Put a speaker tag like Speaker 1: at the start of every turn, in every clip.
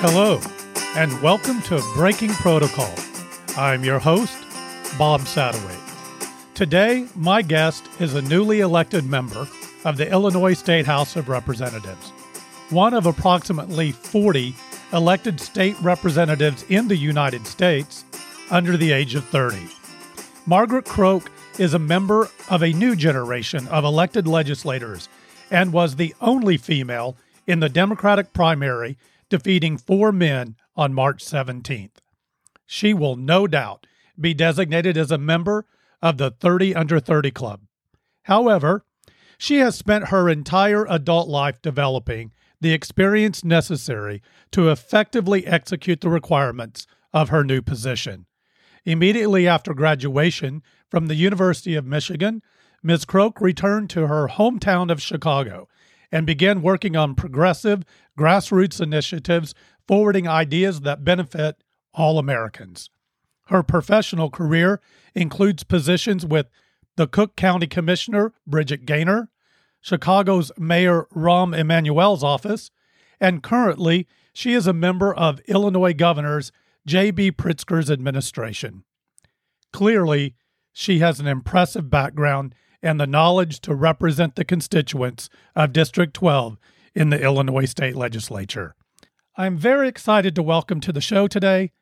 Speaker 1: Hello, and welcome to Breaking Protocol. I'm your host, Bob Sadoway. Today, my guest is a newly elected member of the Illinois State House of Representatives, one of approximately 40 elected state representatives in the United States under the age of 30. Margaret Croke is a member of a new generation of elected legislators and was the only female in the Democratic primary, defeating four men on March 17th. She will no doubt be designated as a member of the 30 under 30 club. However, she has spent her entire adult life developing the experience necessary to effectively execute the requirements of her new position. Immediately after graduation from the University of Michigan, Ms. Croke returned to her hometown of Chicago and began working on progressive grassroots initiatives forwarding ideas that benefit all Americans. Her professional career includes positions with the Cook County Commissioner, Bridget Gainer, Chicago's Mayor Rahm Emanuel's office, and currently she is a member of Illinois Governor's J.B. Pritzker's administration. Clearly, she has an impressive background and the knowledge to represent the constituents of District 12 in the Illinois State Legislature. I'm very excited to welcome to the show today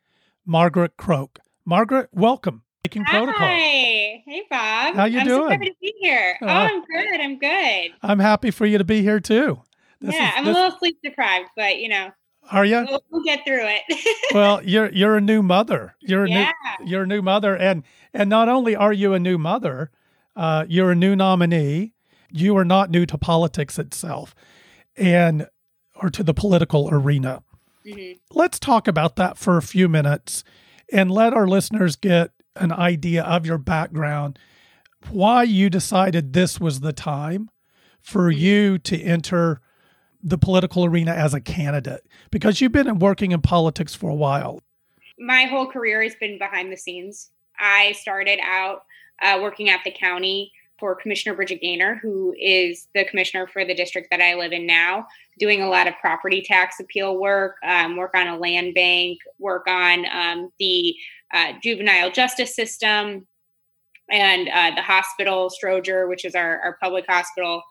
Speaker 1: Margaret Croke. Margaret, welcome.
Speaker 2: Breaking Protocol. Hi. Hey, Bob.
Speaker 1: How you
Speaker 2: I'm
Speaker 1: doing?
Speaker 2: So happy to be here. Uh, oh, I'm good. I'm good.
Speaker 1: I'm happy for you to be here too.
Speaker 2: This yeah, is, I'm this... a little sleep deprived, but you know.
Speaker 1: Are you?
Speaker 2: We'll, we'll get through it.
Speaker 1: well, you're you're a new mother. You're a
Speaker 2: yeah.
Speaker 1: new you're a new mother, and and not only are you a new mother, uh, you're a new nominee. You are not new to politics itself, and or to the political arena. Mm-hmm. Let's talk about that for a few minutes, and let our listeners get an idea of your background, why you decided this was the time for mm-hmm. you to enter the political arena as a candidate because you've been working in politics for a while.
Speaker 2: My whole career has been behind the scenes. I started out uh, working at the county for Commissioner Bridget Gainer, who is the commissioner for the district that I live in now, doing a lot of property tax appeal work, um, work on a land bank, work on um, the uh, juvenile justice system, and uh, the hospital, Stroger, which is our, our public hospital.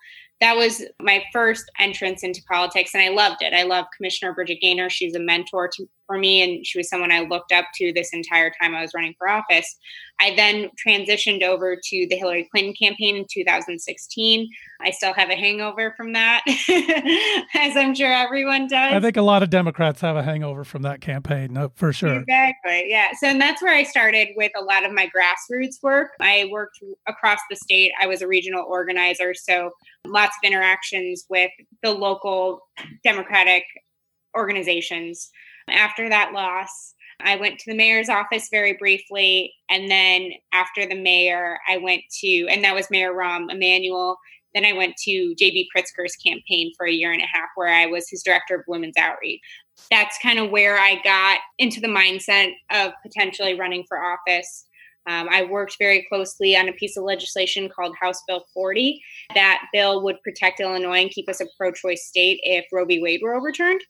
Speaker 2: That was my first entrance into politics and i loved it. I love commissioner bridget gainer. She's a mentor to, for me and she was someone i looked up to this entire time i was running for office. I then transitioned over to the hillary clinton campaign in 2016 i still have a hangover from that as i'm sure everyone does.
Speaker 1: I think a lot of democrats have a hangover from that campaign no, for sure.
Speaker 2: Exactly yeah. So and that's where i started with a lot of my grassroots work. I worked across the state. I was a regional organizer so lots of interactions with the local Democratic organizations. After that loss, I went to the mayor's office very briefly. And then after the mayor, I went to, and that was Mayor Rahm Emanuel. Then I went to JB Pritzker's campaign for a year and a half, where I was his director of women's outreach. That's kind of where I got into the mindset of potentially running for office. Um, I worked very closely on a piece of legislation called House Bill 40. That bill would protect Illinois and keep us a pro choice state if Roe v. Wade were overturned.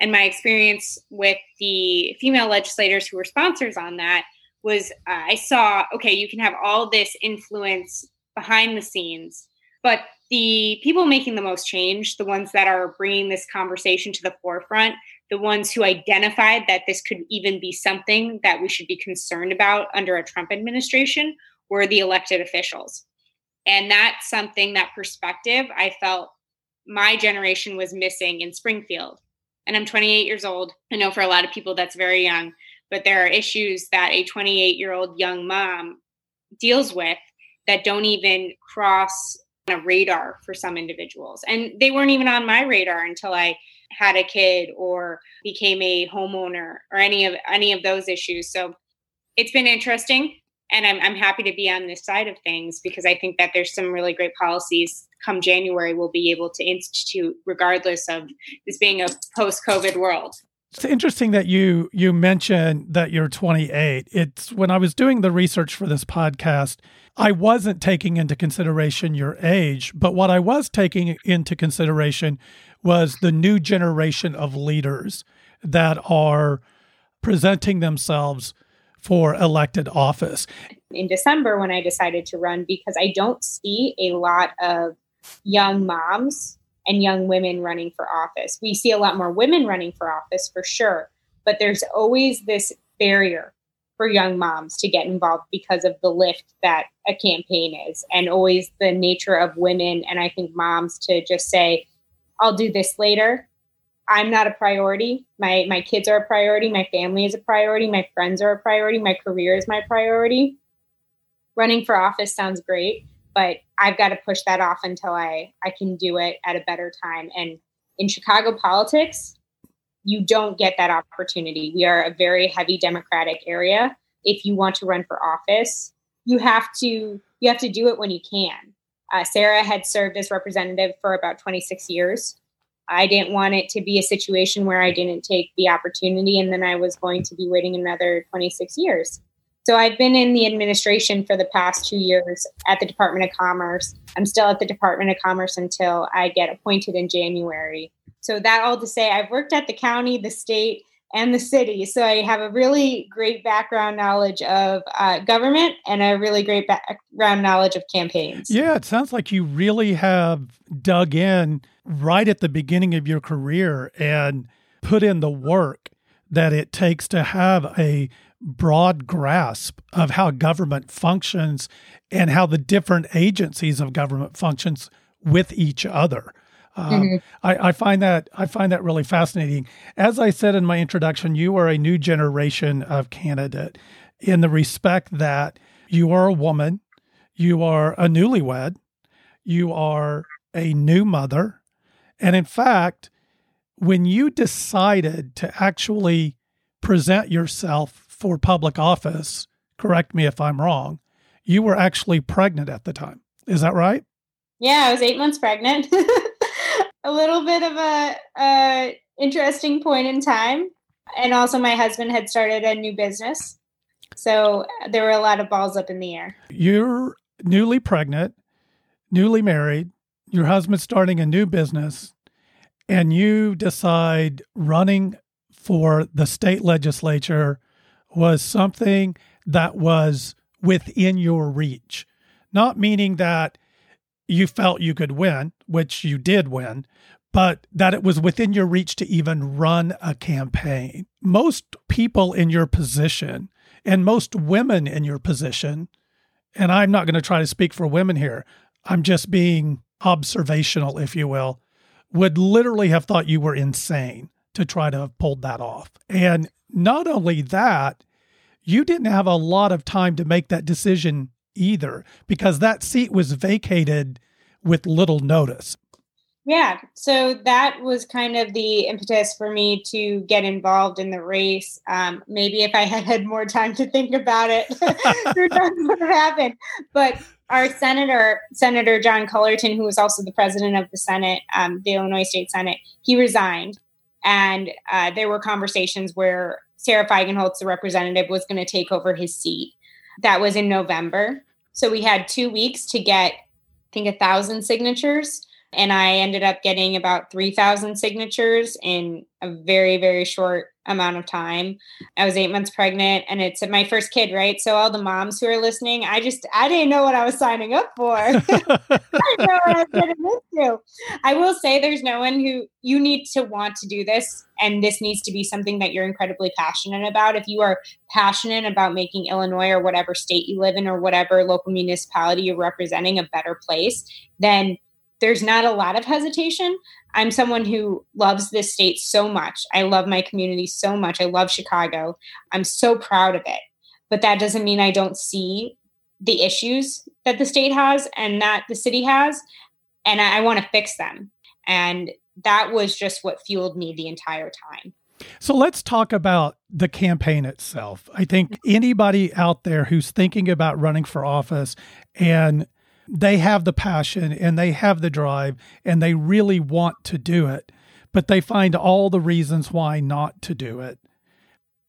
Speaker 2: And my experience with the female legislators who were sponsors on that was uh, I saw, okay, you can have all this influence behind the scenes, but the people making the most change, the ones that are bringing this conversation to the forefront, the ones who identified that this could even be something that we should be concerned about under a Trump administration were the elected officials. And that's something, that perspective, I felt my generation was missing in Springfield. And I'm 28 years old. I know for a lot of people that's very young, but there are issues that a 28 year old young mom deals with that don't even cross a radar for some individuals. And they weren't even on my radar until I had a kid or became a homeowner or any of any of those issues. So it's been interesting and I'm, I'm happy to be on this side of things because I think that there's some really great policies come January we'll be able to institute regardless of this being a post-COVID world.
Speaker 1: It's interesting that you you mentioned that you're 28. It's when I was doing the research for this podcast, I wasn't taking into consideration your age, but what I was taking into consideration was the new generation of leaders that are presenting themselves for elected office.
Speaker 2: In December, when I decided to run, because I don't see a lot of young moms and young women running for office. We see a lot more women running for office for sure, but there's always this barrier for young moms to get involved because of the lift that a campaign is and always the nature of women and I think moms to just say I'll do this later. I'm not a priority. My my kids are a priority, my family is a priority, my friends are a priority, my career is my priority. Running for office sounds great, but I've got to push that off until I I can do it at a better time and in Chicago politics, you don't get that opportunity. We are a very heavy Democratic area. If you want to run for office, you have to you have to do it when you can. Uh, Sara had served as representative for about 26 years. I didn't want it to be a situation where I didn't take the opportunity and then I was going to be waiting another 26 years. So I've been in the administration for the past two years at the Department of Commerce. I'm still at the Department of Commerce until I get appointed in January. So that all to say, I've worked at the county, the state, and the city. So I have a really great background knowledge of uh, government and a really great background knowledge of campaigns.
Speaker 1: Yeah, it sounds like you really have dug in right at the beginning of your career and put in the work that it takes to have a broad grasp of how government functions and how the different agencies of government functions with each other. Um, mm-hmm. I, I, find that I find that really fascinating. As I said in my introduction, you are a new generation of candidate in the respect that you are a woman, you are a newlywed, you are a new mother, and in fact, when you decided to actually present yourself for public office, correct me if I'm wrong, you were actually pregnant at the time. Is that right?
Speaker 2: Yeah, I was eight months pregnant. a little bit of a, a interesting point in time. And also, my husband had started a new business. So there were a lot of balls up in the air.
Speaker 1: You're newly pregnant, newly married, your husband's starting a new business, and you decide running for the state legislature was something that was within your reach. Not meaning that you felt you could win, which you did win, but that it was within your reach to even run a campaign. Most people in your position and most women in your position, and I'm not going to try to speak for women here, I'm just being observational, if you will, would literally have thought you were insane to try to have pulled that off. And not only that, you didn't have a lot of time to make that decision either because that seat was vacated with little notice.
Speaker 2: Yeah, so that was kind of the impetus for me to get involved in the race. Um, maybe if I had had more time to think about it, who would have happened. But our senator, Senator John Cullerton, who was also the president of the Senate, um, the Illinois State Senate, he resigned, and uh, there were conversations where Sara Feigenholtz, the representative, was going to take over his seat. That was in November. So we had two weeks to get, I think, a thousand signatures. And I ended up getting about 3,000 signatures in a very, very short amount of time. I was eight months pregnant and it's my first kid, right? So all the moms who are listening, I just I didn't know what I was signing up for. I didn't know what I was getting into. I will say there's no one who you need to want to do this and this needs to be something that you're incredibly passionate about. If you are passionate about making Illinois or whatever state you live in or whatever local municipality you're representing a better place, then there's not a lot of hesitation. I'm someone who loves this state so much. I love my community so much. I love Chicago. I'm so proud of it. But that doesn't mean I don't see the issues that the state has and that the city has. And I, I want to fix them. And that was just what fueled me the entire time.
Speaker 1: So let's talk about the campaign itself. I think anybody out there who's thinking about running for office and they have the passion and they have the drive and they really want to do it, but they find all the reasons why not to do it.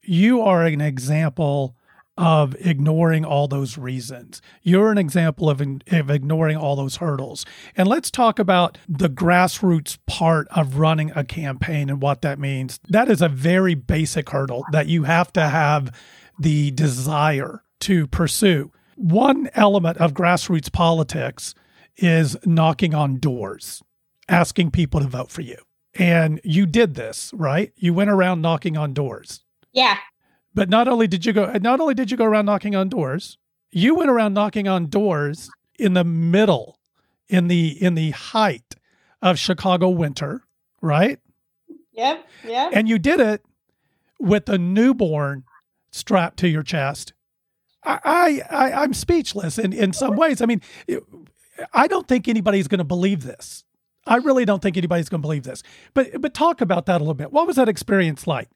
Speaker 1: You are an example of ignoring all those reasons. You're an example of, of ignoring all those hurdles. And let's talk about the grassroots part of running a campaign and what that means. That is a very basic hurdle that you have to have the desire to pursue. One element of grassroots politics is knocking on doors, asking people to vote for you. And you did this, right? You went around knocking on doors.
Speaker 2: Yeah.
Speaker 1: But not only did you go not only did you go around knocking on doors, you went around knocking on doors in the middle in the in the height of Chicago winter, right?
Speaker 2: Yep, yep.
Speaker 1: And you did it with a newborn strapped to your chest. I, I, I am speechless in in some ways. I mean, I don't think anybody's going to believe this. I really don't think anybody's going to believe this. But but talk about that a little bit. What was that experience like?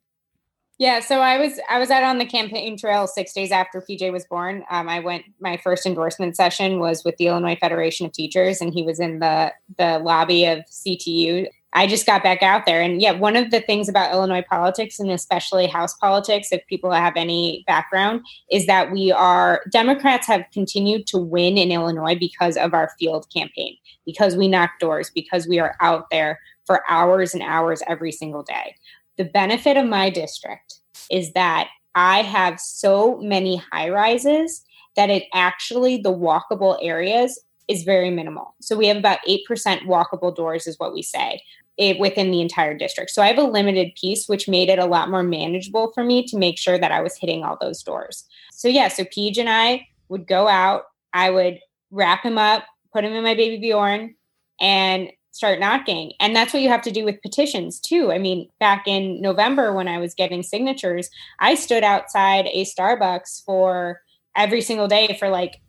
Speaker 2: Yeah, so I was I was out on the campaign trail six days after PJ was born. Um, I went my first endorsement session was with the Illinois Federation of Teachers, and he was in the the lobby of CTU. I just got back out there, and yeah, one of the things about Illinois politics, and especially House politics, if people have any background, is that we are Democrats have continued to win in Illinois because of our field campaign, because we knock doors, because we are out there for hours and hours every single day the benefit of my district is that I have so many high rises that it actually, the walkable areas is very minimal. So we have about 8% walkable doors, is what we say. It, within the entire district. So I have a limited piece, which made it a lot more manageable for me to make sure that I was hitting all those doors. So, yeah, so PJ and I would go out, I would wrap him up, put him in my baby Bjorn, and start knocking. And that's what you have to do with petitions too. I mean, back in November when I was getting signatures, I stood outside a Starbucks for every single day for like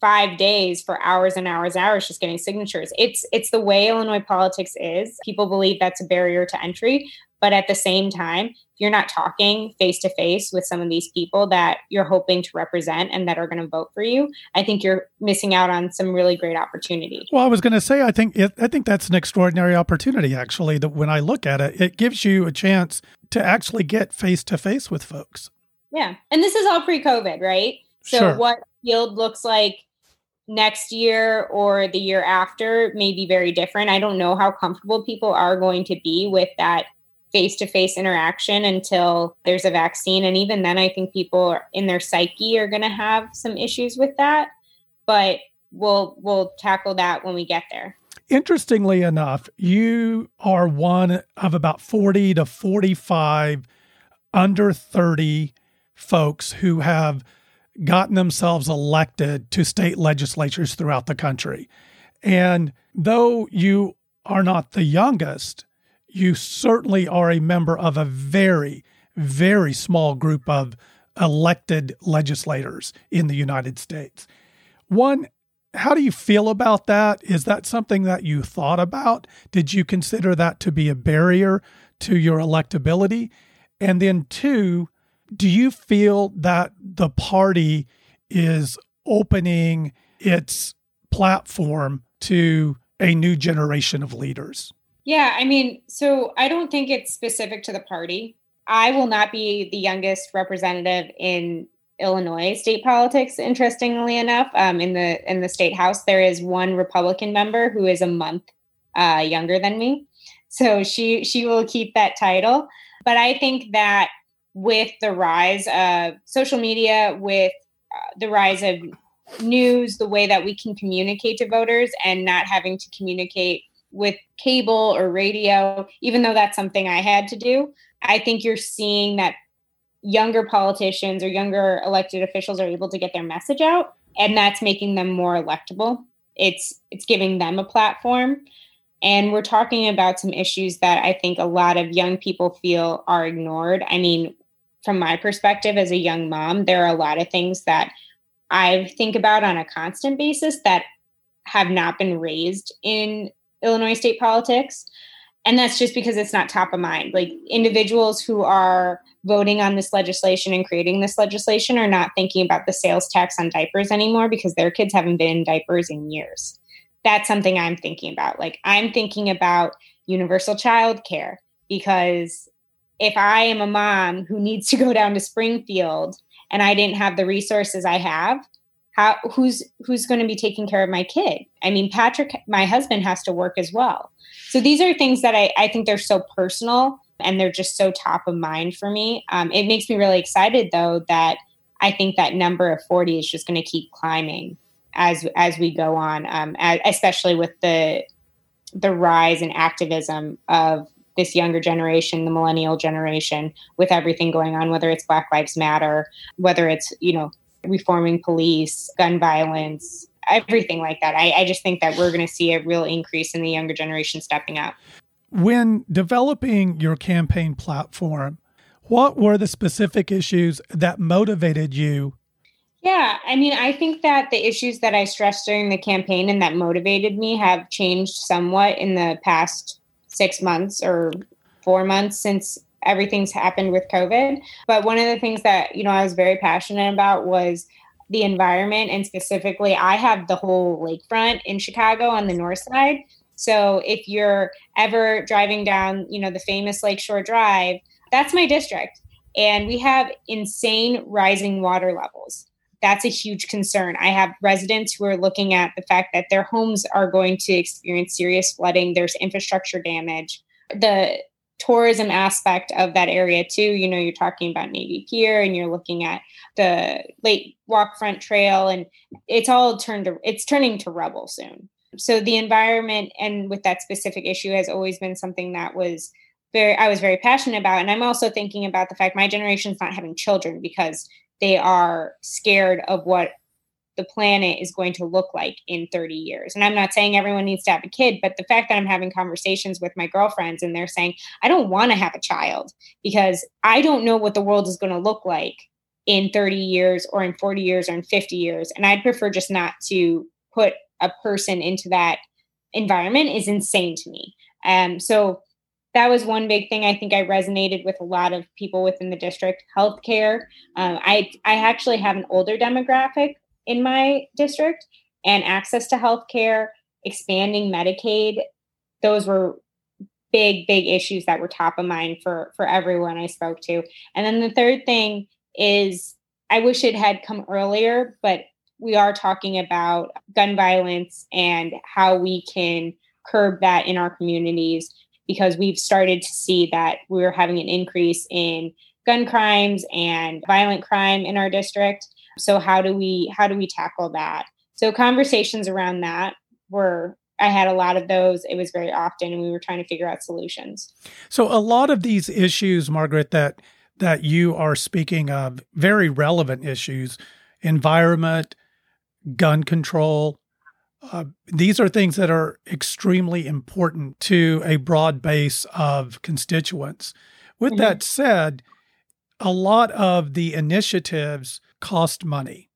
Speaker 2: five days for hours and hours and hours just getting signatures. It's it's the way illinois politics is. People believe that's a barrier to entry but at the same time if you're not talking face to face with some of these people that you're hoping to represent and that are going to vote for you i think you're missing out on some really great opportunity.
Speaker 1: Well i was going to say i think it, i think that's an extraordinary opportunity actually that when i look at it it gives you a chance to actually get face to face with folks.
Speaker 2: Yeah and this is all pre-covid right? So sure. what field looks like next year or the year after may be very different. I don't know how comfortable people are going to be with that face to face interaction until there's a vaccine. And even then, I think people in their psyche are going to have some issues with that. But we'll we'll tackle that when we get there.
Speaker 1: Interestingly enough, you are one of about 40 to 45 under 30 folks who have gotten themselves elected to state legislatures throughout the country. And though you are not the youngest, you certainly are a member of a very, very small group of elected legislators in the United States. One, how do you feel about that? Is that something that you thought about? Did you consider that to be a barrier to your electability? And then, two, do you feel that the party is opening its platform to a new generation of leaders?
Speaker 2: Yeah, I mean, so I don't think it's specific to the party. I will not be the youngest representative in Illinois state politics. Interestingly enough, um, in the in the state house, there is one Republican member who is a month uh, younger than me, so she she will keep that title. But I think that with the rise of social media, with uh, the rise of news, the way that we can communicate to voters and not having to communicate with cable or radio, even though that's something I had to do, I think you're seeing that younger politicians or younger elected officials are able to get their message out and that's making them more electable. It's it's giving them a platform. And we're talking about some issues that I think a lot of young people feel are ignored. I mean, from my perspective as a young mom, there are a lot of things that I think about on a constant basis that have not been raised in Illinois state politics. And that's just because it's not top of mind. Like individuals who are voting on this legislation and creating this legislation are not thinking about the sales tax on diapers anymore because their kids haven't been in diapers in years. That's something I'm thinking about. Like I'm thinking about universal child care because if I am a mom who needs to go down to Springfield and I didn't have the resources I have, how who's who's going to be taking care of my kid? I mean, Patrick, my husband has to work as well. So these are things that I, I think they're so personal and they're just so top of mind for me. Um, it makes me really excited though that I think that number of 40 is just going to keep climbing as as we go on, um, as, especially with the the rise and activism of this younger generation, the millennial generation, with everything going on, whether it's Black Lives Matter, whether it's, you know, reforming police, gun violence, everything like that. I, I just think that we're going to see a real increase in the younger generation stepping up.
Speaker 1: When developing your campaign platform, what were the specific issues that motivated you?
Speaker 2: Yeah, I mean, I think that the issues that I stressed during the campaign and that motivated me have changed somewhat in the past six months or four months since everything's happened with COVID. But one of the things that, you know, I was very passionate about was the environment and specifically I have the whole lakefront in Chicago on the north side. So if you're ever driving down, you know, the famous Lakeshore Drive, that's my district. And we have insane rising water levels. That's a huge concern. I have residents who are looking at the fact that their homes are going to experience serious flooding. There's infrastructure damage. The tourism aspect of that area too. You know, you're talking about Navy Pier and you're looking at the lake walkfront trail and it's all turned to it's turning to rubble soon. So the environment and with that specific issue has always been something that was very I was very passionate about. And I'm also thinking about the fact my generation's not having children because they are scared of what the planet is going to look like in 30 years. And I'm not saying everyone needs to have a kid, but the fact that I'm having conversations with my girlfriends and they're saying, I don't want to have a child because I don't know what the world is going to look like in 30 years or in 40 years or in 50 years. And I'd prefer just not to put a person into that environment is insane to me. Um, so that was one big thing I think I resonated with a lot of people within the district. Healthcare. Um, I I actually have an older demographic in my district and access to health care, expanding Medicaid, those were big, big issues that were top of mind for, for everyone I spoke to. And then the third thing is I wish it had come earlier, but we are talking about gun violence and how we can curb that in our communities because we've started to see that we're having an increase in gun crimes and violent crime in our district. So how do we how do we tackle that? So conversations around that were i had a lot of those. It was very often and we were trying to figure out solutions.
Speaker 1: So a lot of these issues margaret that that you are speaking of very relevant issues environment gun control uh, these are things that are extremely important to a broad base of constituents. With mm-hmm. that said, a lot of the initiatives cost money.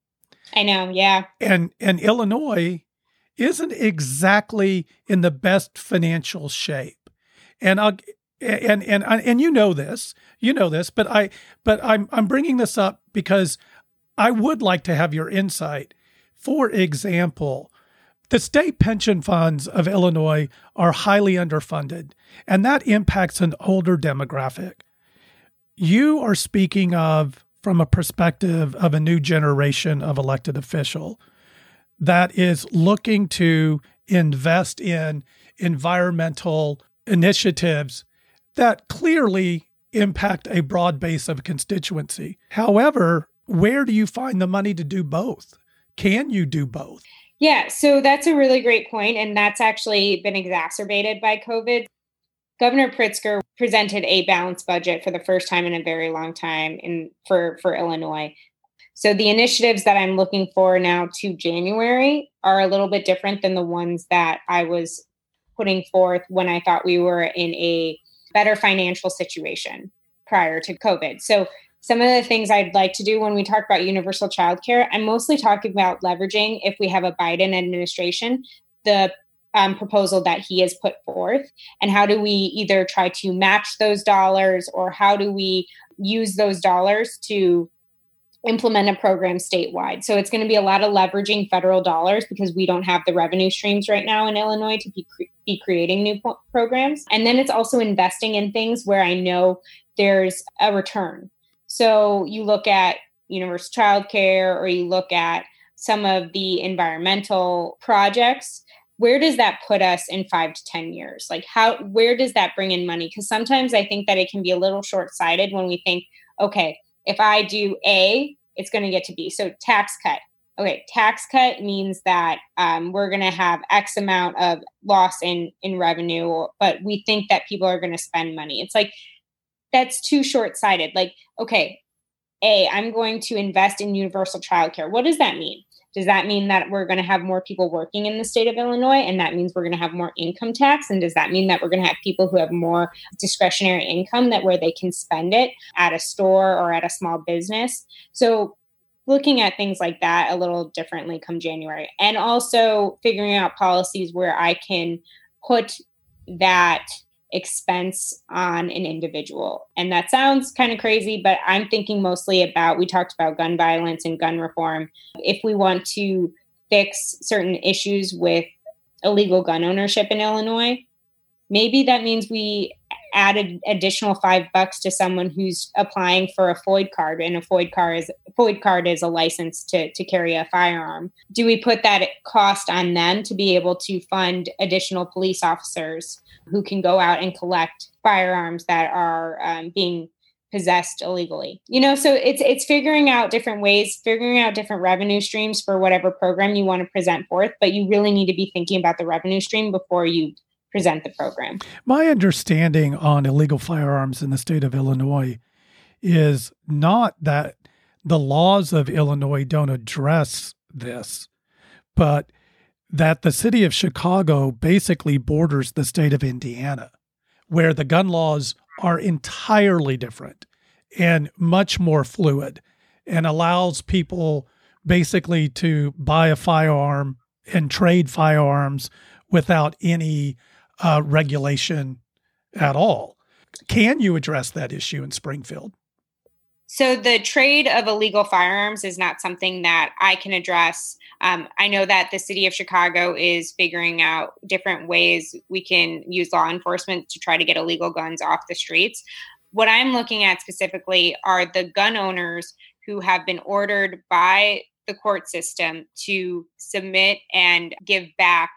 Speaker 2: I know, yeah.
Speaker 1: And and Illinois isn't exactly in the best financial shape. And I'll and and and you know this. You know this, but I but I'm I'm bringing this up because I would like to have your insight. For example, the state pension funds of Illinois are highly underfunded, and that impacts an older demographic. You are speaking of from a perspective of a new generation of elected official that is looking to invest in environmental initiatives that clearly impact a broad base of constituency. However, where do you find the money to do both? Can you do both?
Speaker 2: Yeah, so that's a really great point, and that's actually been exacerbated by COVID. Governor Pritzker presented a balanced budget for the first time in a very long time in for for Illinois. So the initiatives that I'm looking for now to January are a little bit different than the ones that I was putting forth when I thought we were in a better financial situation prior to COVID. So some of the things I'd like to do when we talk about universal childcare, I'm mostly talking about leveraging if we have a Biden administration, the um, proposal that he has put forth and how do we either try to match those dollars or how do we use those dollars to implement a program statewide. So it's going to be a lot of leveraging federal dollars because we don't have the revenue streams right now in illinois to be, cre- be creating new po- programs. And then it's also investing in things where i know there's a return so you look at universal childcare or you look at some of the environmental projects, where does that put us in five to 10 years? Like, how, where does that bring in money? Because sometimes I think that it can be a little short sighted when we think, okay, if I do A, it's going to get to B. So, tax cut. Okay, tax cut means that um, we're going to have X amount of loss in in revenue, but we think that people are going to spend money. It's like that's too short sighted. Like, okay, A, I'm going to invest in universal childcare. What does that mean? Does that mean that we're going to have more people working in the state of Illinois and that means we're going to have more income tax? And does that mean that we're going to have people who have more discretionary income that where they can spend it at a store or at a small business? So looking at things like that a little differently come January and also figuring out policies where I can put that expense on an individual. And that sounds kind of crazy, but I'm thinking mostly about we talked about gun violence and gun reform. If we want to fix certain issues with illegal gun ownership in Illinois, maybe that means we added additional five bucks to someone who's applying for a FOID card, and a FOID card is FOID card is a license to to carry a firearm. Do we put that cost on them to be able to fund additional police officers who can go out and collect firearms that are um, being possessed illegally you know so it's it's figuring out different ways figuring out different revenue streams for whatever program you want to present forth but you really need to be thinking about the revenue stream before you present the program.
Speaker 1: My understanding on illegal firearms in the state of Illinois is not that the laws of Illinois don't address this, but that the city of Chicago basically borders the state of Indiana, where the gun laws are entirely different and much more fluid and allows people basically to buy a firearm and trade firearms without any uh, regulation at all. Can you address that issue in Springfield?
Speaker 2: So, the trade of illegal firearms is not something that I can address. Um, I know that the city of Chicago is figuring out different ways we can use law enforcement to try to get illegal guns off the streets. What I'm looking at specifically are the gun owners who have been ordered by the court system to submit and give back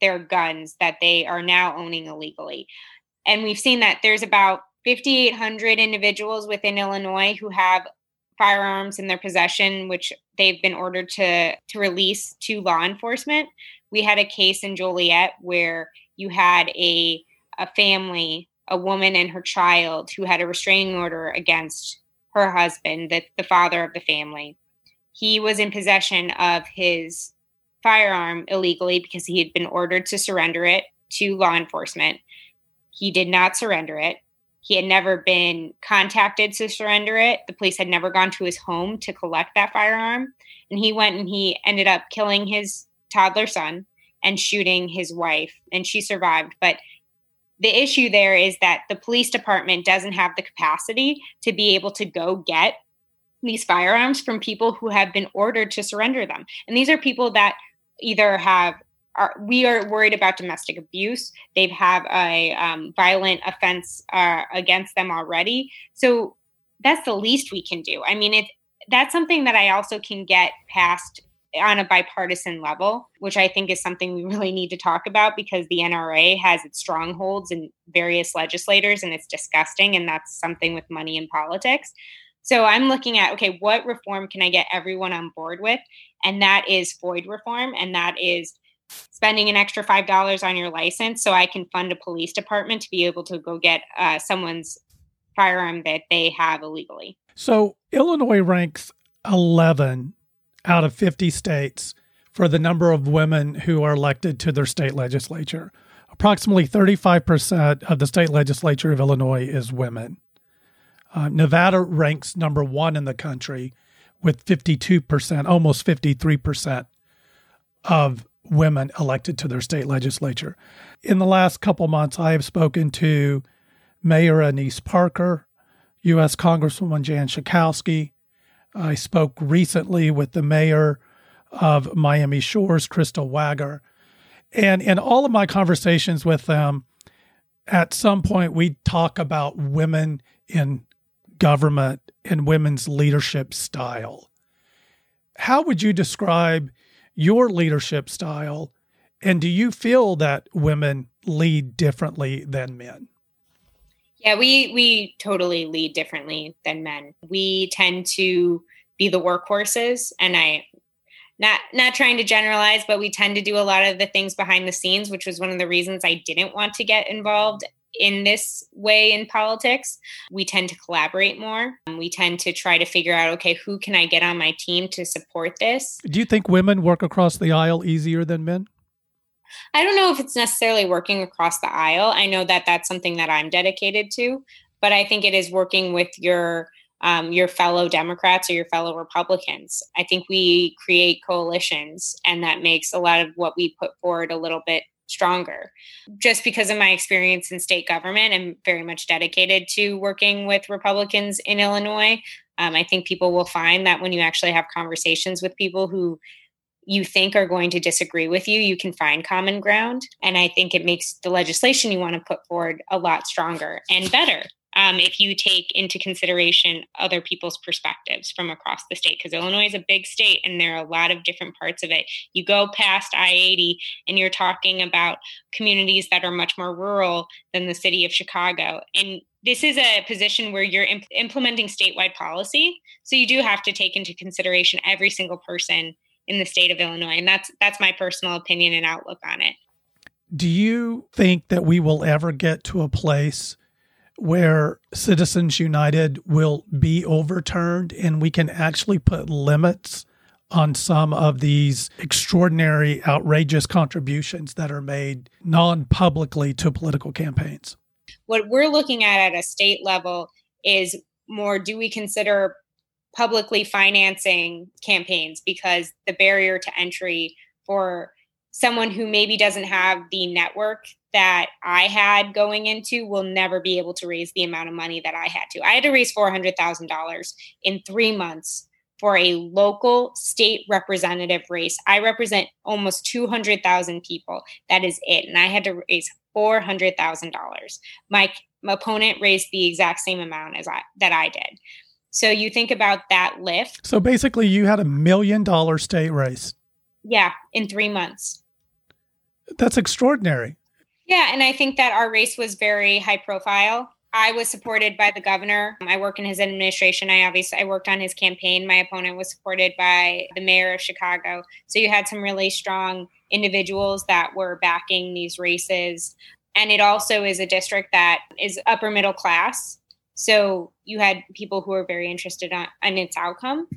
Speaker 2: their guns that they are now owning illegally. And we've seen that there's about 5,800 individuals within Illinois who have firearms in their possession, which they've been ordered to, to release to law enforcement. We had a case in Joliet where you had a, a family, a woman and her child, who had a restraining order against her husband, the, the father of the family. He was in possession of his firearm illegally because he had been ordered to surrender it to law enforcement. He did not surrender it. He had never been contacted to surrender it. The police had never gone to his home to collect that firearm. And he went and he ended up killing his toddler son and shooting his wife, and she survived. But the issue there is that the police department doesn't have the capacity to be able to go get these firearms from people who have been ordered to surrender them. And these are people that either have are, we are worried about domestic abuse. They have have a um, violent offense uh, against them already. So that's the least we can do. I mean, it that's something that I also can get past on a bipartisan level, which I think is something we really need to talk about because the NRA has its strongholds in various legislators and it's disgusting. And that's something with money in politics. So I'm looking at okay, what reform can I get everyone on board with? And that is FOID reform, and that is spending an extra five dollars on your license so I can fund a police department to be able to go get uh, someone's firearm that they have illegally.
Speaker 1: So Illinois ranks 11 out of 50 states for the number of women who are elected to their state legislature. Approximately 35% of the state legislature of Illinois is women. Uh, Nevada ranks number one in the country with 52%, almost 53% of women elected to their state legislature. In the last couple months, I have spoken to Mayor Annise Parker, U.S. Congresswoman Jan Schakowsky. I spoke recently with the mayor of Miami Shores, Crystal Wagar. And in all of my conversations with them, at some point we talk about women in government and women's leadership style. How would you describe your leadership style? And do you feel that women lead differently than men?
Speaker 2: Yeah, we we totally lead differently than men. We tend to be the workhorses and I not not trying to generalize, but we tend to do a lot of the things behind the scenes, which was one of the reasons I didn't want to get involved in this way in politics. We tend to collaborate more. We tend to try to figure out, okay, who can I get on my team to support this?
Speaker 1: Do you think women work across the aisle easier than men?
Speaker 2: I don't know if it's necessarily working across the aisle. I know that that's something that I'm dedicated to, but I think it is working with your um, your fellow Democrats or your fellow Republicans. I think we create coalitions, and that makes a lot of what we put forward a little bit stronger. Just because of my experience in state government, I'm very much dedicated to working with Republicans in Illinois. Um, I think people will find that when you actually have conversations with people who you think are going to disagree with you, you can find common ground. And I think it makes the legislation you want to put forward a lot stronger and better um, if you take into consideration other people's perspectives from across the state, because Illinois is a big state and there are a lot of different parts of it. You go past I 80 and you're talking about communities that are much more rural than the city of Chicago. And this is a position where you're imp- implementing statewide policy. So you do have to take into consideration every single person in the state of Illinois. And that's that's my personal opinion and outlook on it.
Speaker 1: Do you think that we will ever get to a place where Citizens United will be overturned and we can actually put limits on some of these extraordinary, outrageous contributions that are made non publicly to political campaigns?
Speaker 2: What we're looking at at a state level is more do we consider publicly financing campaigns because the barrier to entry for someone who maybe doesn't have the network that I had going into will never be able to raise the amount of money that I had to. I had to raise $400,000 in three months for a local state representative race. I represent almost 200,000 people. That is it. And I had to raise $400,000. My, my opponent raised the exact same amount as I that I did. So you think about that lift.
Speaker 1: So basically you had a million dollar state race.
Speaker 2: Yeah, in 3 months.
Speaker 1: That's extraordinary.
Speaker 2: Yeah, and I think that our race was very high profile. I was supported by the governor. I work in his administration. I obviously I worked on his campaign. My opponent was supported by the mayor of Chicago. So you had some really strong individuals that were backing these races. And it also is a district that is upper middle class. So you had people who were very interested on, in its outcome.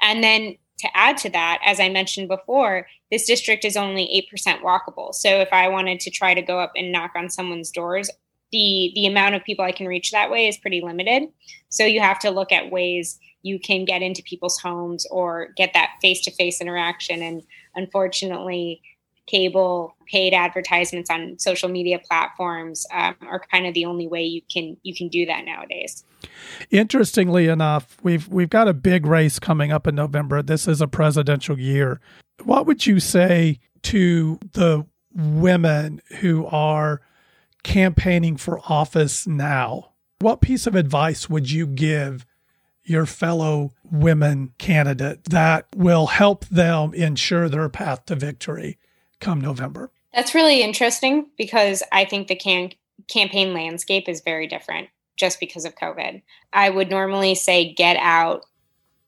Speaker 2: And then to add to that, as I mentioned before, this district is only 8% walkable. So if I wanted to try to go up and knock on someone's doors, the the amount of people I can reach that way is pretty limited. So you have to look at ways you can get into people's homes or get that face-to-face interaction and unfortunately cable paid advertisements on social media platforms um, are kind of the only way you can you can do that nowadays.
Speaker 1: Interestingly enough we've we've got a big race coming up in november. This is a presidential year. What would you say to the women who are campaigning for office now? What piece of advice would you give your fellow women candidate that will help them ensure their path to victory come November.
Speaker 2: That's really interesting because I think the can- campaign landscape is very different just because of COVID. I would normally say get out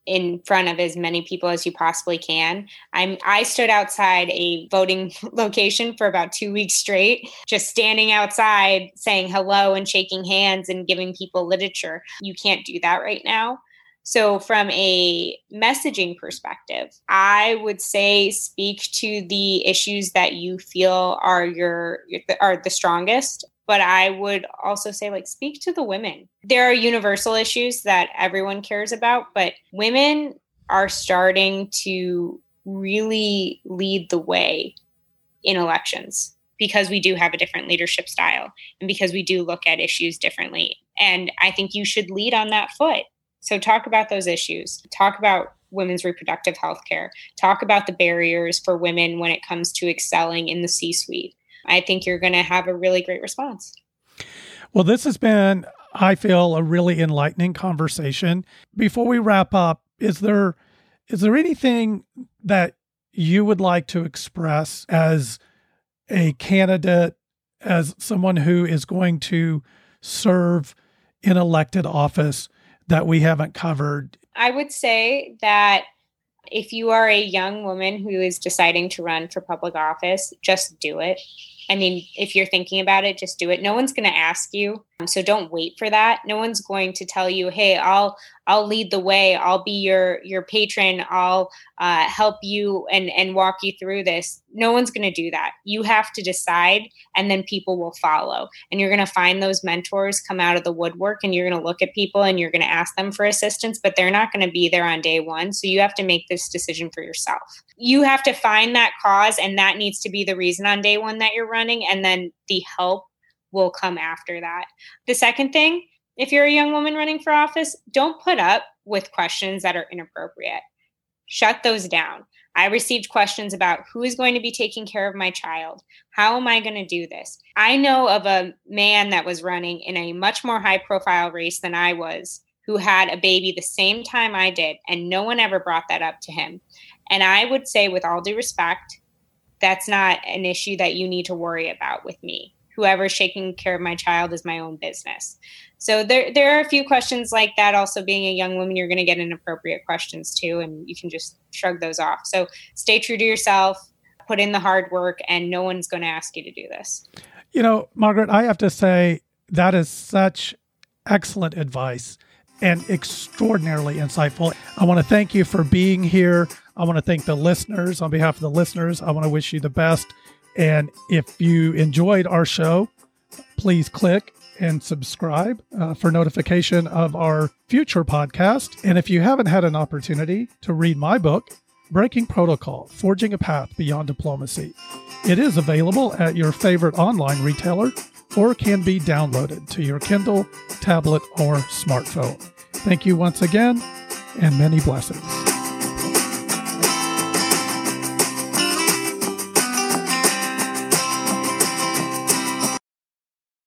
Speaker 2: in front of as many people as you possibly can. I'm I stood outside a voting location for about 2 weeks straight, just standing outside saying hello and shaking hands and giving people literature. You can't do that right now. So, from a messaging perspective, I would say speak to the issues that you feel are your are the strongest. But I would also say, like, speak to the women. There are universal issues that everyone cares about, but women are starting to really lead the way in elections because we do have a different leadership style and because we do look at issues differently. And I think you should lead on that foot so, talk about those issues. Talk about women's reproductive health care. Talk about the barriers for women when it comes to excelling in the C suite. I think you're going to have a really great response.
Speaker 1: Well, this has been I feel, a really enlightening conversation. Before we wrap up, is there is there anything that you would like to express as a candidate, as someone who is going to serve in elected office that we haven't covered?
Speaker 2: I would say that if you are a young woman who is deciding to run for public office, just do it. I mean, if you're thinking about it, just do it. No one's going to ask you. So don't wait for that. No one's going to tell you, "Hey, I'll I'll lead the way. I'll be your your patron. I'll uh, help you and and walk you through this." No one's going to do that. You have to decide, and then people will follow. And you're going to find those mentors come out of the woodwork, and you're going to look at people and you're going to ask them for assistance, but they're not going to be there on day one. So you have to make this decision for yourself. You have to find that cause, and that needs to be the reason on day one that you're running, and then the help will come after that. The second thing, if you're a young woman running for office, don't put up with questions that are inappropriate. Shut those down. I received questions about who is going to be taking care of my child? How am I going to do this? I know of a man that was running in a much more high profile race than I was who had a baby the same time I did, and no one ever brought that up to him. And I would say, with all due respect, that's not an issue that you need to worry about with me whoever's taking care of my child is my own business. So there there are a few questions like that. Also, being a young woman, you're going to get inappropriate questions too, and you can just shrug those off. So stay true to yourself, put in the hard work, and no one's going to ask you to do this.
Speaker 1: You know, Margaret, I have to say that is such excellent advice and extraordinarily insightful. I want to thank you for being here. I want to thank the listeners. On behalf of the listeners, I want to wish you the best and if you enjoyed our show, please click and subscribe uh, for notification of our future podcast. And if you haven't had an opportunity to read my book, Breaking Protocol Forging a Path Beyond Diplomacy, it is available at your favorite online retailer or can be downloaded to your Kindle, tablet, or smartphone. Thank you once again, and many blessings.